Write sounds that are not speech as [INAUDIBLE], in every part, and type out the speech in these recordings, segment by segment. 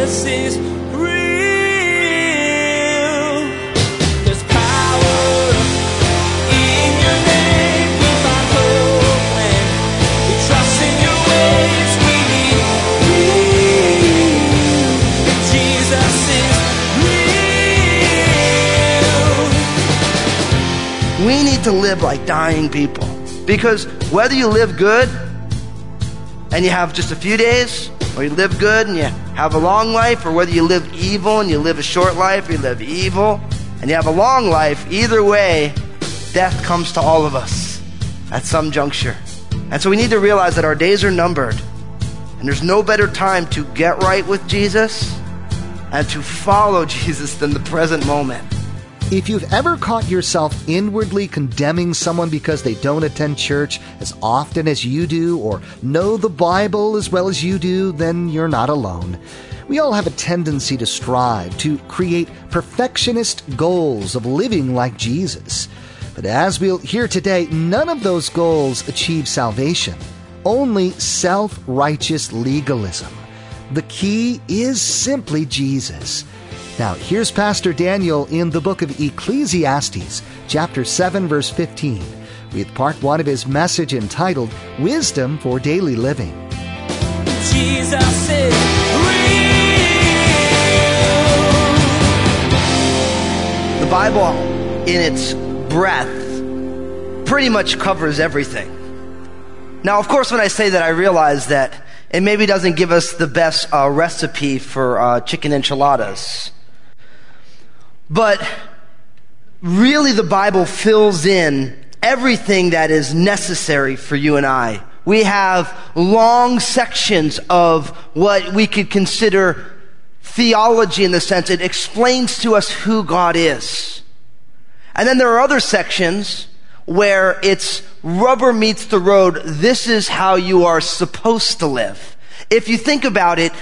Is. We need to live like dying people. Because whether you live good and you have just a few days, or you live good and you have a long life, or whether you live evil and you live a short life, or you live evil and you have a long life, either way, death comes to all of us at some juncture. And so we need to realize that our days are numbered. And there's no better time to get right with Jesus and to follow [LAUGHS] Jesus than the present moment. If you've ever caught yourself inwardly condemning someone because they don't attend church as often as you do or know the Bible as well as you do, then you're not alone. We all have a tendency to strive to create perfectionist goals of living like Jesus. But as we'll hear today, none of those goals achieve salvation, only self righteous legalism. The key is simply Jesus. Now, here's Pastor Daniel in the book of Ecclesiastes, chapter 7, verse 15, with part one of his message entitled Wisdom for Daily Living. Jesus is real. The Bible, in its breadth, pretty much covers everything. Now, of course, when I say that, I realize that it maybe doesn't give us the best uh, recipe for uh, chicken enchiladas. But really, the Bible fills in everything that is necessary for you and I. We have long sections of what we could consider theology in the sense it explains to us who God is. And then there are other sections where it's rubber meets the road. This is how you are supposed to live. If you think about it,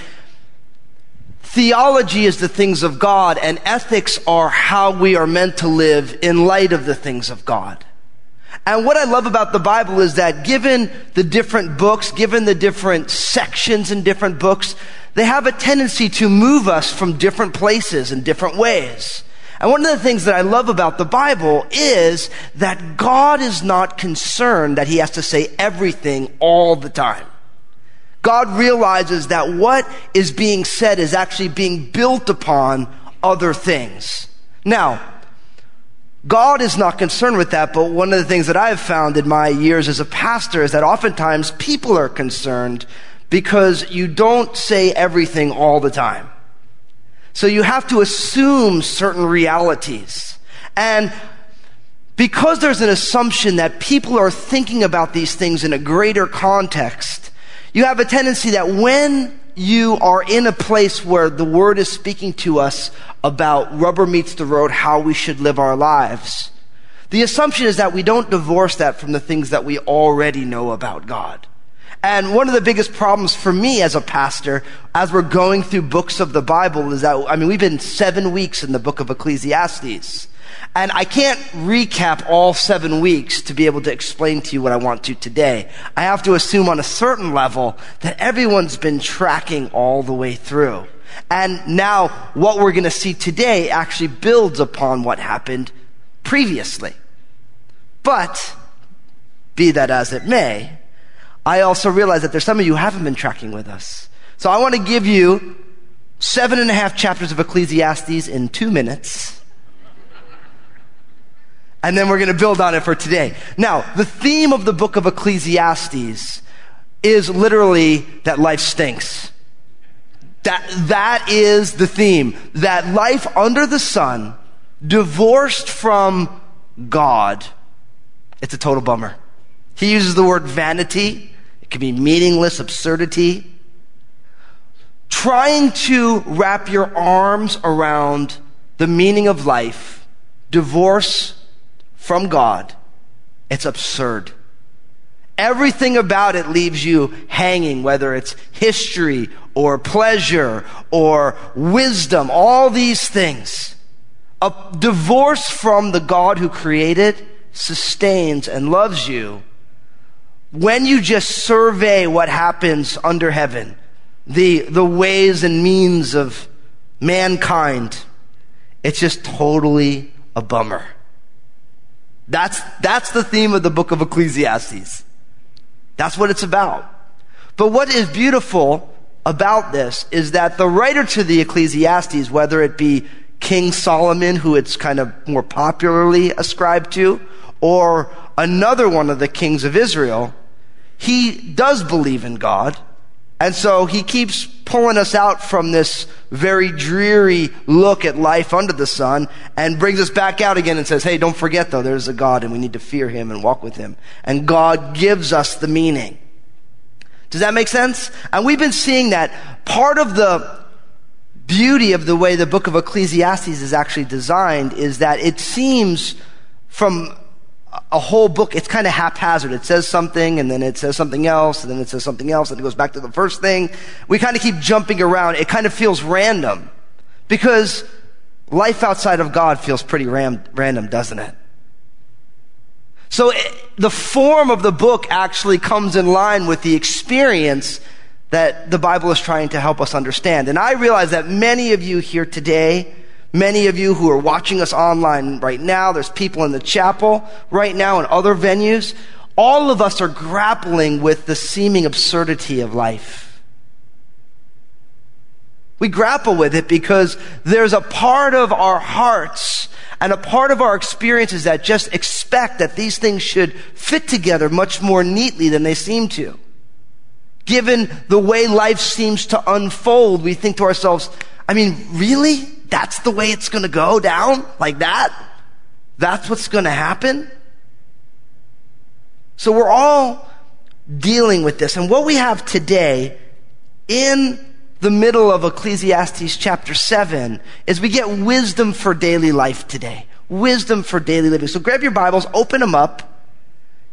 theology is the things of God and ethics are how we are meant to live in light of the things of God. And what I love about the Bible is that given the different books, given the different sections in different books, they have a tendency to move us from different places in different ways. And one of the things that I love about the Bible is that God is not concerned that he has to say everything all the time. God realizes that what is being said is actually being built upon other things. Now, God is not concerned with that, but one of the things that I've found in my years as a pastor is that oftentimes people are concerned because you don't say everything all the time. So you have to assume certain realities. And because there's an assumption that people are thinking about these things in a greater context, you have a tendency that when you are in a place where the word is speaking to us about rubber meets the road, how we should live our lives, the assumption is that we don't divorce that from the things that we already know about God. And one of the biggest problems for me as a pastor, as we're going through books of the Bible, is that, I mean, we've been seven weeks in the book of Ecclesiastes. And I can't recap all seven weeks to be able to explain to you what I want to today. I have to assume on a certain level that everyone's been tracking all the way through. And now what we're going to see today actually builds upon what happened previously. But, be that as it may, I also realize that there's some of you who haven't been tracking with us. So I want to give you seven and a half chapters of Ecclesiastes in two minutes. And then we're going to build on it for today. Now, the theme of the book of Ecclesiastes is literally that life stinks. That, that is the theme. That life under the sun, divorced from God, it's a total bummer. He uses the word vanity. It can be meaningless absurdity. Trying to wrap your arms around the meaning of life, divorce from God, it's absurd. Everything about it leaves you hanging, whether it's history or pleasure or wisdom, all these things. A divorce from the God who created, sustains, and loves you when you just survey what happens under heaven, the, the ways and means of mankind, it's just totally a bummer. That's, that's the theme of the book of Ecclesiastes. That's what it's about. But what is beautiful about this is that the writer to the Ecclesiastes, whether it be King Solomon, who it's kind of more popularly ascribed to, or another one of the kings of Israel, he does believe in God. And so he keeps pulling us out from this very dreary look at life under the sun and brings us back out again and says, Hey, don't forget though, there's a God and we need to fear him and walk with him. And God gives us the meaning. Does that make sense? And we've been seeing that part of the beauty of the way the book of Ecclesiastes is actually designed is that it seems from a whole book, it's kind of haphazard. It says something and then it says something else and then it says something else and it goes back to the first thing. We kind of keep jumping around. It kind of feels random because life outside of God feels pretty ram- random, doesn't it? So it, the form of the book actually comes in line with the experience that the Bible is trying to help us understand. And I realize that many of you here today, many of you who are watching us online right now, there's people in the chapel right now and other venues, all of us are grappling with the seeming absurdity of life. We grapple with it because there's a part of our hearts and a part of our experiences that just expect that these things should fit together much more neatly than they seem to. Given the way life seems to unfold, we think to ourselves, I mean, really? That's the way it's going to go down? Like that? That's what's going to happen? So we're all dealing with this. And what we have today in the middle of Ecclesiastes chapter 7 is we get wisdom for daily life today. Wisdom for daily living. So grab your Bibles, open them up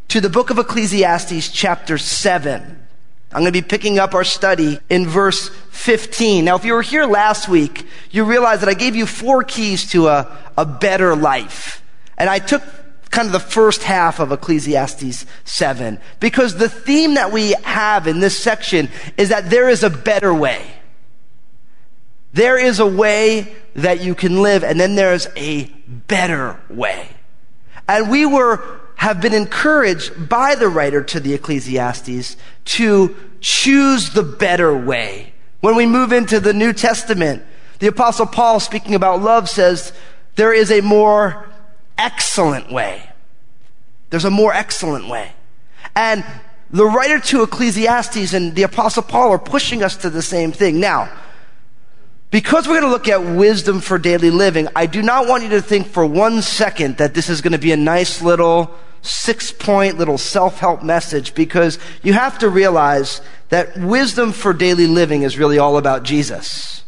to the book of Ecclesiastes chapter 7. I'm going to be picking up our study in verse 15. Now, if you were here last week, you realize that I gave you four keys to a, a better life. And I took kind of the first half of Ecclesiastes 7 because the theme that we have in this section is that there is a better way. There is a way that you can live, and then there's a better way. And we were, have been encouraged by the writer to the Ecclesiastes to choose the better way. When we move into the New Testament, the apostle Paul speaking about love says, there is a more excellent way. There's a more excellent way. And the writer to Ecclesiastes and the apostle Paul are pushing us to the same thing. Now, because we're going to look at wisdom for daily living, I do not want you to think for one second that this is going to be a nice little six point little self help message because you have to realize that wisdom for daily living is really all about Jesus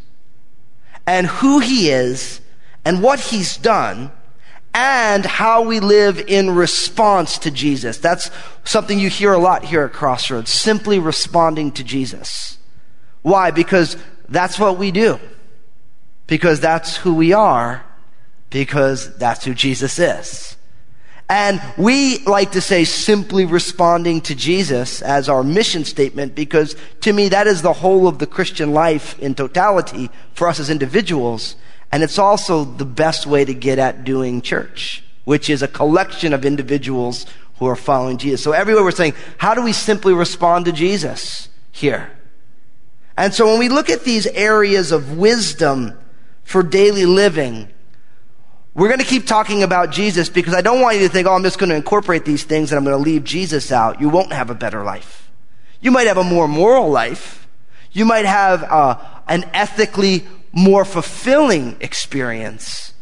and who he is and what he's done and how we live in response to Jesus. That's something you hear a lot here at Crossroads, simply responding to Jesus. Why? Because that's what we do because that's who we are, because that's who Jesus is. And we like to say simply responding to Jesus as our mission statement because to me that is the whole of the Christian life in totality for us as individuals. And it's also the best way to get at doing church, which is a collection of individuals who are following Jesus. So everywhere we're saying, how do we simply respond to Jesus here? And so when we look at these areas of wisdom for daily living. We're going to keep talking about Jesus because I don't want you to think, oh, I'm just going to incorporate these things and I'm going to leave Jesus out. You won't have a better life. You might have a more moral life. You might have uh, an ethically more fulfilling experience,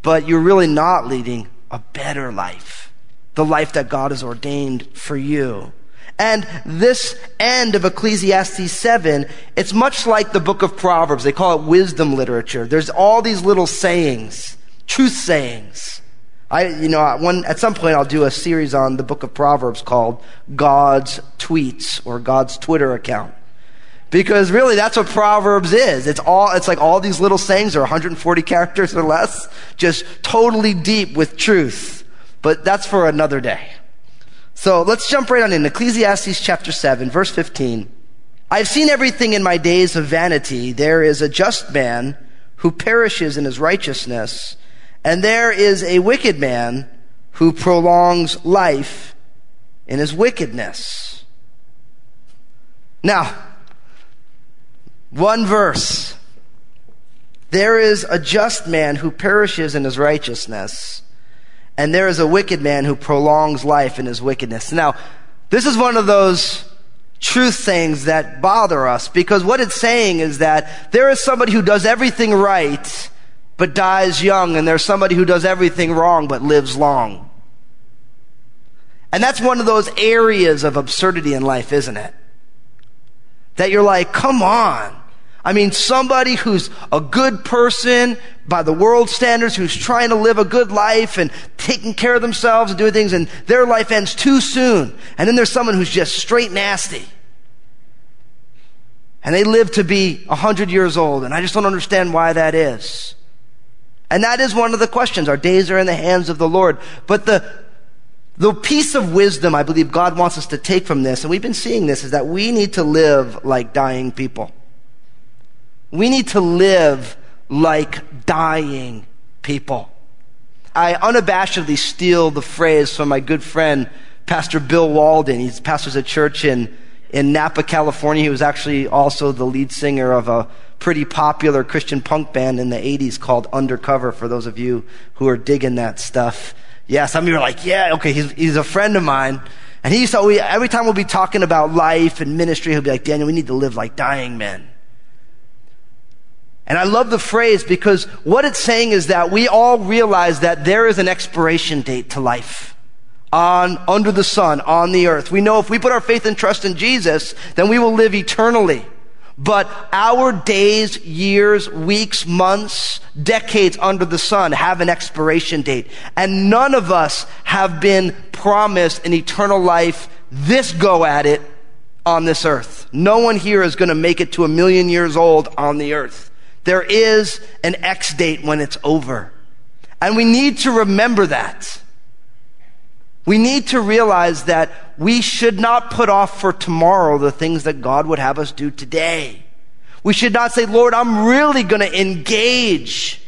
but you're really not leading a better life. The life that God has ordained for you. And this end of Ecclesiastes 7, it's much like the book of Proverbs. They call it wisdom literature. There's all these little sayings, truth sayings. I, you know, one, at some point I'll do a series on the book of Proverbs called God's Tweets or God's Twitter account. Because really that's what Proverbs is. It's all, it's like all these little sayings are 140 characters or less, just totally deep with truth. But that's for another day. So let's jump right on in. Ecclesiastes chapter 7, verse 15. I've seen everything in my days of vanity. There is a just man who perishes in his righteousness, and there is a wicked man who prolongs life in his wickedness. Now, one verse. There is a just man who perishes in his righteousness, and there is a wicked man who prolongs life in his wickedness. Now, this is one of those truth things that bother us because what it's saying is that there is somebody who does everything right but dies young, and there's somebody who does everything wrong but lives long. And that's one of those areas of absurdity in life, isn't it? That you're like, come on. I mean, somebody who's a good person by the world standards, who's trying to live a good life and taking care of themselves and doing things, and their life ends too soon. And then there's someone who's just straight nasty. And they live to be a hundred years old, and I just don't understand why that is. And that is one of the questions. Our days are in the hands of the Lord. But the, the piece of wisdom I believe God wants us to take from this, and we've been seeing this, is that we need to live like dying people. We need to live like dying people. I unabashedly steal the phrase from my good friend, Pastor Bill Walden. He pastors a church in, in Napa, California. He was actually also the lead singer of a pretty popular Christian punk band in the 80s called Undercover, for those of you who are digging that stuff. Yeah, some of you are like, yeah, okay, he's, he's a friend of mine. And he used to, always, every time we'll be talking about life and ministry, he'll be like, Daniel, we need to live like dying men. And I love the phrase because what it's saying is that we all realize that there is an expiration date to life on, under the sun, on the earth. We know if we put our faith and trust in Jesus, then we will live eternally. But our days, years, weeks, months, decades under the sun have an expiration date. And none of us have been promised an eternal life, this go at it on this earth. No one here is going to make it to a million years old on the earth. There is an X date when it's over. And we need to remember that. We need to realize that we should not put off for tomorrow the things that God would have us do today. We should not say, Lord, I'm really going to engage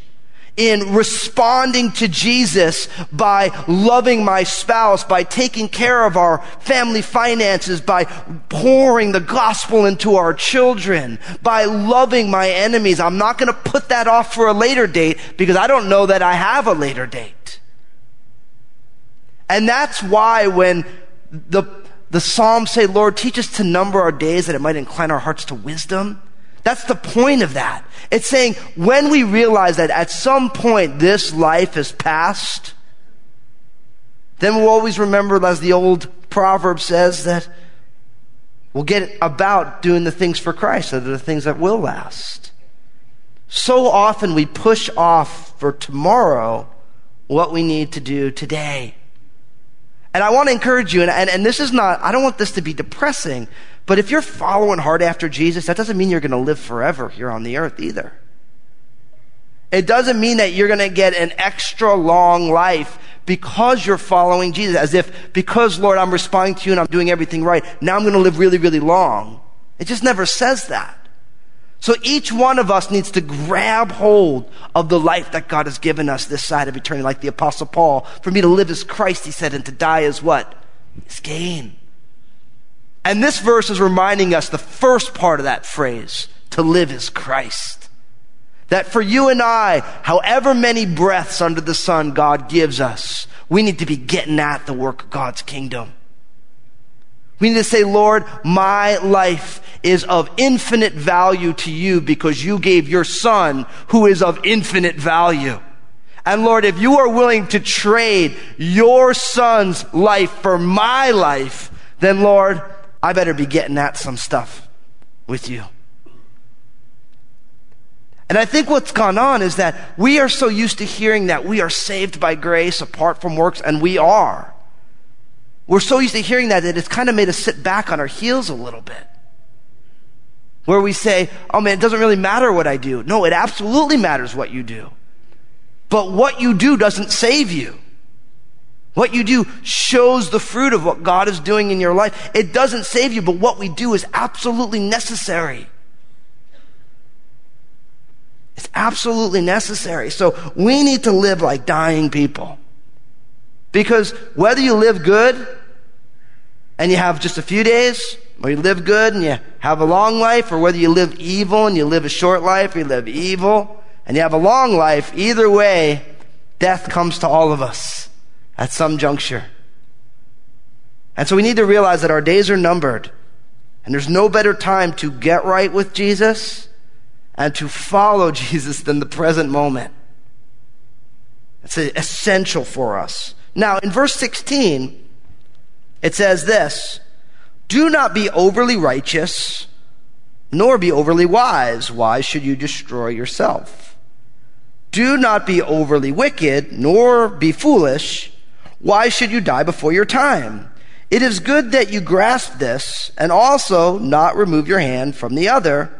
in responding to Jesus by loving my spouse, by taking care of our family finances, by pouring the gospel into our children, by loving my enemies. I'm not going to put that off for a later date because I don't know that I have a later date. And that's why when the, the Psalms say, Lord, teach us to number our days that it might incline our hearts to wisdom. That's the point of that. It's saying when we realize that at some point this life is past, then we'll always remember, as the old proverb says, that we'll get about doing the things for Christ, that are the things that will last. So often we push off for tomorrow what we need to do today. And I want to encourage you, and, and, and this is not, I don't want this to be depressing, but if you're following hard after Jesus, that doesn't mean you're going to live forever here on the earth either. It doesn't mean that you're going to get an extra long life because you're following Jesus, as if because, Lord, I'm responding to you and I'm doing everything right, now I'm going to live really, really long. It just never says that. So each one of us needs to grab hold of the life that God has given us this side of eternity, like the apostle Paul. For me to live as Christ, he said, and to die? Is gain. And this verse is reminding us the first part of that phrase, to live is Christ. That for you and I, however many breaths under the sun God gives us, we need to be getting at the work of God's kingdom. We need to say, Lord, my life is of infinite value to you because you gave your son who is of infinite value. And Lord, if you are willing to trade your son's life for my life, then Lord, I better be getting at some stuff with you. And I think what's gone on is that we are so used to hearing that we are saved by grace apart from works, and we are. We're so used to hearing that that it's kind of made us sit back on our heels a little bit. Where we say, oh man, it doesn't really matter what I do. No, it absolutely matters what you do. But what you do doesn't save you. What you do shows the fruit of what God is doing in your life. It doesn't save you, but what we do is absolutely necessary. It's absolutely necessary. So we need to live like dying people. Because whether you live good and you have just a few days, or you live good and you have a long life, or whether you live evil and you live a short life, or you live evil and you have a long life, either way, death comes to all of us at some juncture. And so we need to realize that our days are numbered. And there's no better time to get right with Jesus and to follow [LAUGHS] Jesus than the present moment. It's essential for us. Now, in verse 16, it says this Do not be overly righteous, nor be overly wise. Why should you destroy yourself? Do not be overly wicked, nor be foolish. Why should you die before your time? It is good that you grasp this and also not remove your hand from the other,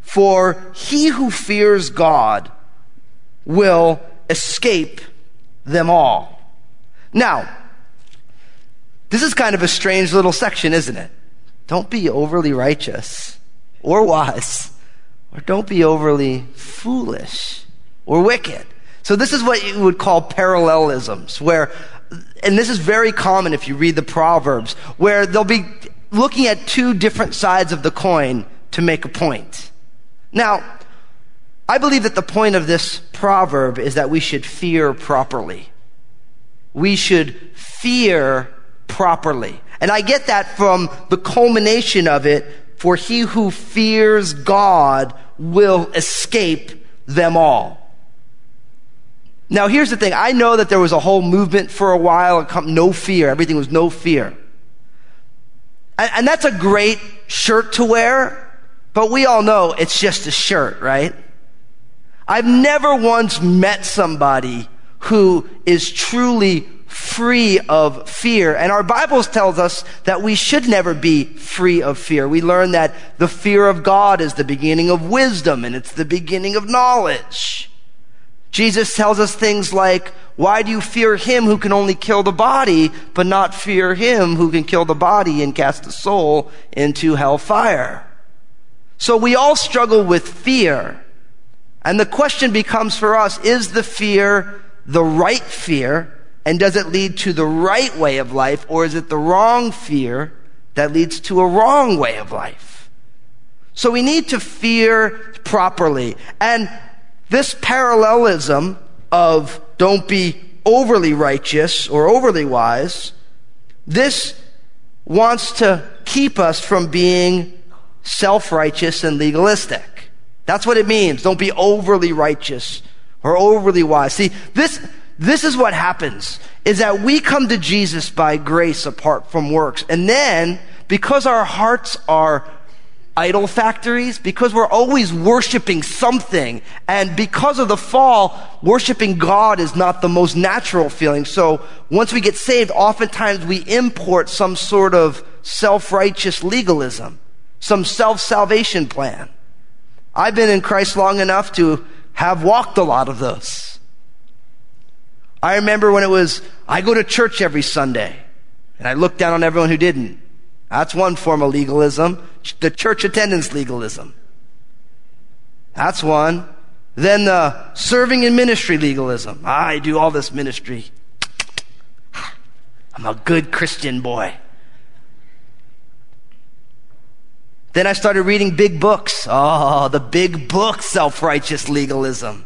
for he who fears God will escape them all. Now, this is kind of a strange little section, isn't it? Don't be overly righteous or wise, or don't be overly foolish or wicked. So this is what you would call parallelisms, where, and this is very common if you read the Proverbs, where they'll be looking at two different sides of the coin to make a point. Now, I believe that the point of this proverb is that we should fear properly we should fear properly. And I get that from the culmination of it, for he who fears God will escape them all. Now, here's the thing. I know that there was a whole movement for a while, no fear. Everything was no fear. And, and that's a great shirt to wear, but we all know it's just a shirt, right? I've never once met somebody who is truly free of fear. And our Bibles tells us that we should never be free of fear. We learn that the fear of God is the beginning of wisdom and it's the beginning of knowledge. Jesus tells us things like, why do you fear him who can only kill the body, but not fear him who can kill the body and cast the soul into hellfire? So we all struggle with fear. And the question becomes for us, is the fear the right fear? And does it lead to the right way of life? Or is it the wrong fear that leads to a wrong way of life? So we need to fear properly. And this parallelism of don't be overly righteous or overly wise, this wants to keep us from being self-righteous and legalistic. That's what it means. Don't be overly righteous or overly wise. See, this, this is what happens is that we come to Jesus by grace apart from works. And then, because our hearts are idol factories, because we're always worshiping something, and because of the fall, worshiping God is not the most natural feeling. So once we get saved, oftentimes we import some sort of self-righteous legalism, some self-salvation plan. I've been in Christ long enough to have walked a lot of those. I remember when it was, I go to church every Sunday, and I look down on everyone who didn't. That's one form of legalism. The church attendance legalism. That's one. Then the serving in ministry legalism. I do all this ministry. I'm a good Christian boy. Then I started reading big books. Oh, the big book self-righteous legalism.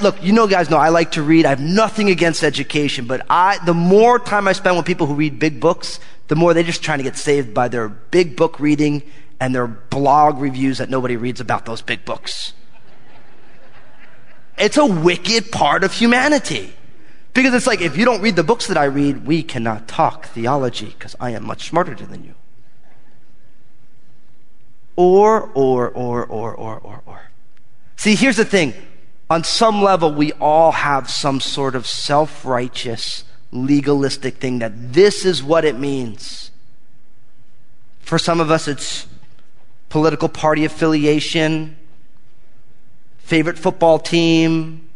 Look, you know guys know I like to read. I have nothing against education, but I, the more time I spend with people who read big books, the more they're just trying to get saved by their big book reading and their blog reviews that nobody reads about those big books. It's a wicked part of humanity. Because it's like, if you don't read the books that I read, we cannot talk theology because I am much smarter than you. Or, or, or, or, or, or, or. See, here's the thing. On some level, we all have some sort of self-righteous, legalistic thing that this is what it means. For some of us, it's political party affiliation, favorite football team,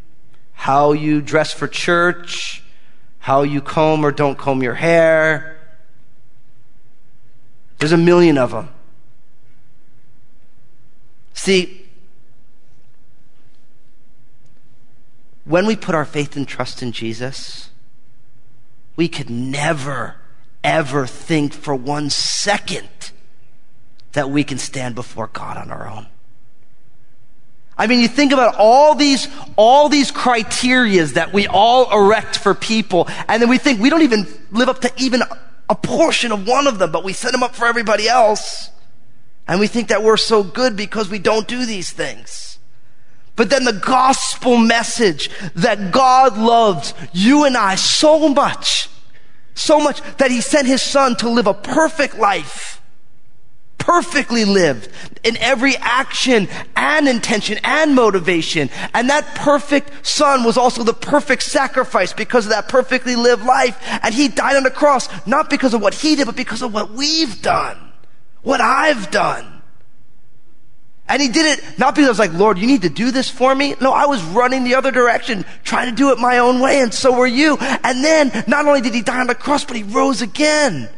how you dress for church, how you comb or don't comb your hair. There's a million of them. See, when we put our faith and trust in Jesus, we could never, ever think for one second that we can stand before God on our own. I mean, you think about all these, all these criterias that we all erect for people, and then we think we don't even live up to even a portion of one of them, but we set them up for everybody else. And we think that we're so good because we don't do these things. But then the gospel message that God loves you and I so much, so much that he sent his son to live a perfect life perfectly lived in every action and intention and motivation. And that perfect son was also the perfect sacrifice because of that perfectly lived life. And he died on the cross, not because of what he did, but because of what we've done, what I've done. And he did it not because I was like, Lord, you need to do this for me. No, I was running the other direction, trying to do it my own way, and so were you. And then, not only did he die on the cross, but he rose again.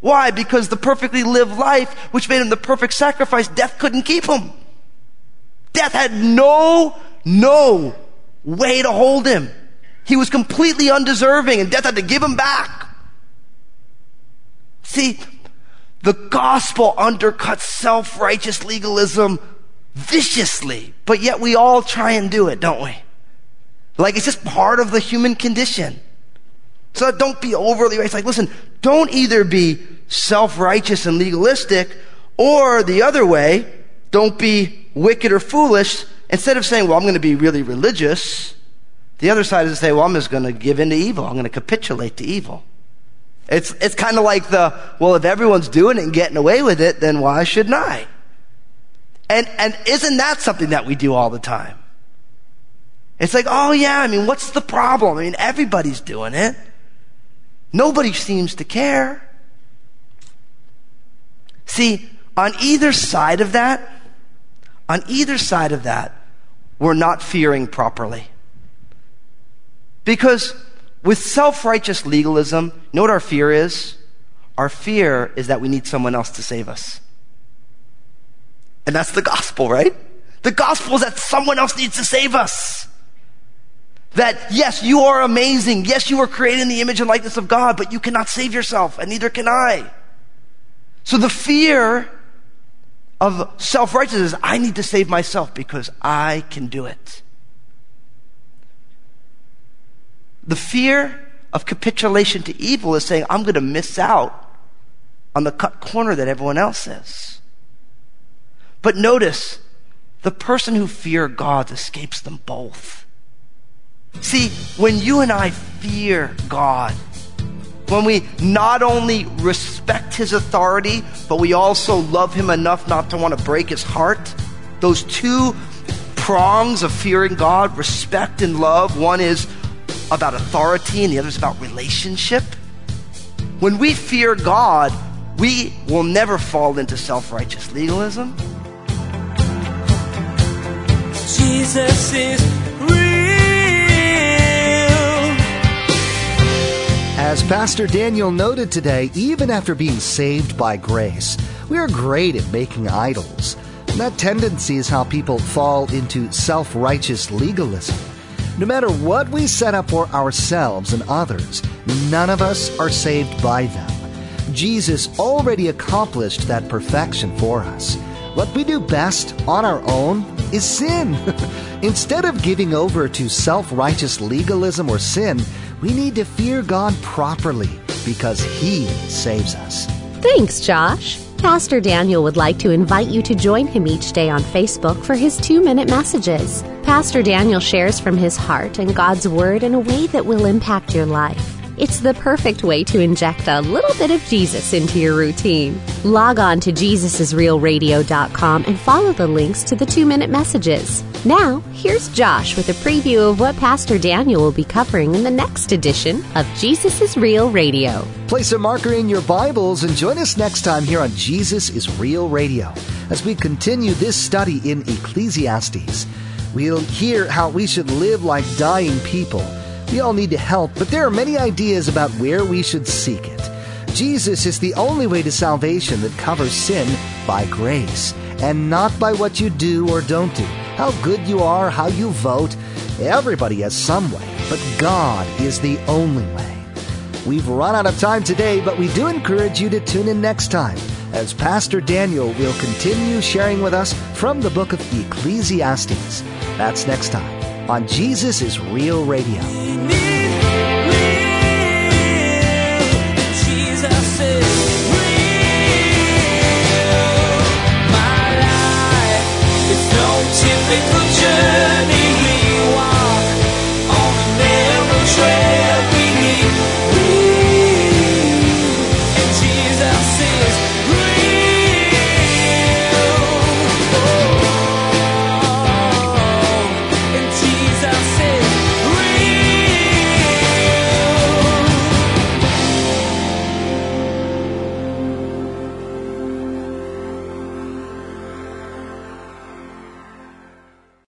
Why? Because the perfectly lived life, which made him the perfect sacrifice, death couldn't keep him. Death had no, no way to hold him. He was completely undeserving and death had to give him back. See, the gospel undercuts self-righteous legalism viciously, but yet we all try and do it, don't we? Like it's just part of the human condition. So don't be overly right. It's like, listen, don't either be self-righteous and legalistic, or the other way, don't be wicked or foolish. Instead of saying, well, I'm going to be really religious, the other side is to say, well, I'm just going to give in to evil. I'm going to capitulate to evil. It's, it's kind of like the, well, if everyone's doing it and getting away with it, then why shouldn't I? And, and isn't that something that we do all the time? It's like, oh yeah, I mean, what's the problem? I mean, everybody's doing it. Nobody seems to care. See, on either side of that, on either side of that, we're not fearing properly. Because with self righteous legalism, you know what our fear is? Our fear is that we need someone else to save us. And that's the gospel, right? The gospel is that someone else needs to save us. That, yes, you are amazing. Yes, you were created in the image and likeness of God, but you cannot save yourself, and neither can I. So the fear of self-righteousness is, I need to save myself because I can do it. The fear of capitulation to evil is saying, I'm going to miss out on the cut corner that everyone else is. But notice, the person who fear God escapes them both. See, when you and I fear God, when we not only respect his authority, but we also love him enough not to want to break his heart, those two prongs of fearing God, respect and love, one is about authority and the other is about relationship. When we fear God, we will never fall into self righteous legalism. Jesus is real. As Pastor Daniel noted today, even after being saved by grace, we are great at making idols. And that tendency is how people fall into self righteous legalism. No matter what we set up for ourselves and others, none of us are saved by them. Jesus already accomplished that perfection for us. What we do best on our own is sin. [LAUGHS] Instead of giving over to self righteous legalism or sin, we need to fear God properly because He saves us. Thanks, Josh. Pastor Daniel would like to invite you to join him each day on Facebook for his two minute messages. Pastor Daniel shares from his heart and God's Word in a way that will impact your life. It's the perfect way to inject a little bit of Jesus into your routine. Log on to JesusIsRealRadio.com and follow the links to the two minute messages. Now, here's Josh with a preview of what Pastor Daniel will be covering in the next edition of Jesus is Real Radio. Place a marker in your Bibles and join us next time here on Jesus is Real Radio as we continue this study in Ecclesiastes. We'll hear how we should live like dying people We all need to help, but there are many ideas about where we should seek it. Jesus is the only way to salvation that covers sin by grace, and not by what you do or don't do, how good you are, how you vote. Everybody has some way, but God is the only way. We've run out of time today, but we do encourage you to tune in next time as Pastor Daniel will continue sharing with us from the book of Ecclesiastes. That's next time on Jesus is Real Radio. journey we walk on a narrow trail.